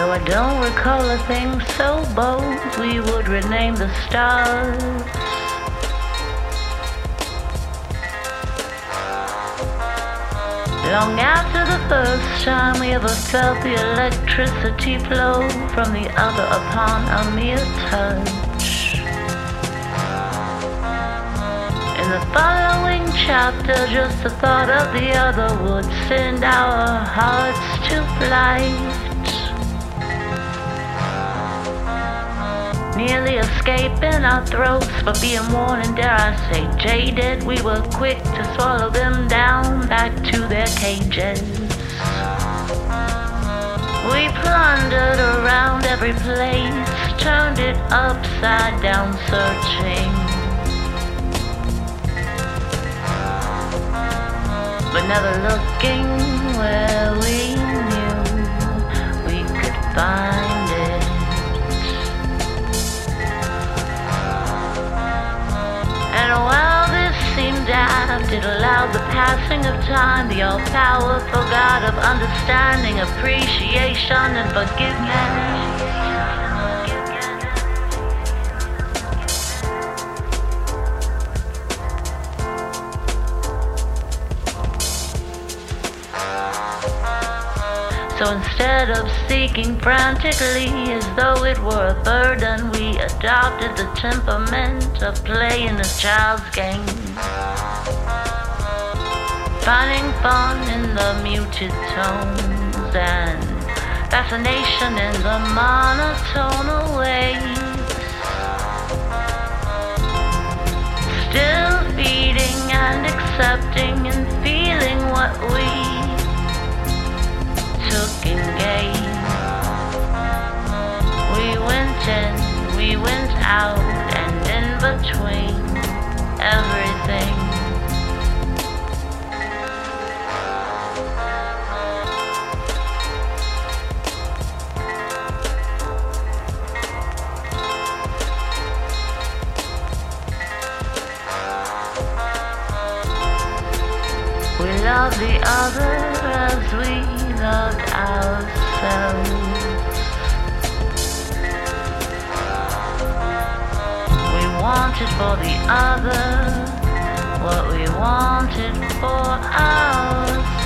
don't recall a thing so bold we would rename the stars. Long after the first time we ever felt the electricity flow from the other upon a mere touch. In the following chapter, just the thought of the other would send our hearts to flight. Nearly escaping our throats for being worn and dare I say jaded. We were quick to swallow them down back to their cages. We plundered around every place, turned it upside down, searching. But never looking where we knew we could find. It allowed the passing of time, the all powerful God of understanding, appreciation, and forgiveness. So instead of seeking frantically as though it were a burden, we adopted the temperament of playing a child's game. Finding fun in the muted tones and fascination in the monotonal waves. Still feeding and accepting and feeling what we took in game. We went in, we went out, and in between everything. We love the other as we loved ourselves. We wanted for the other what we wanted for ourselves.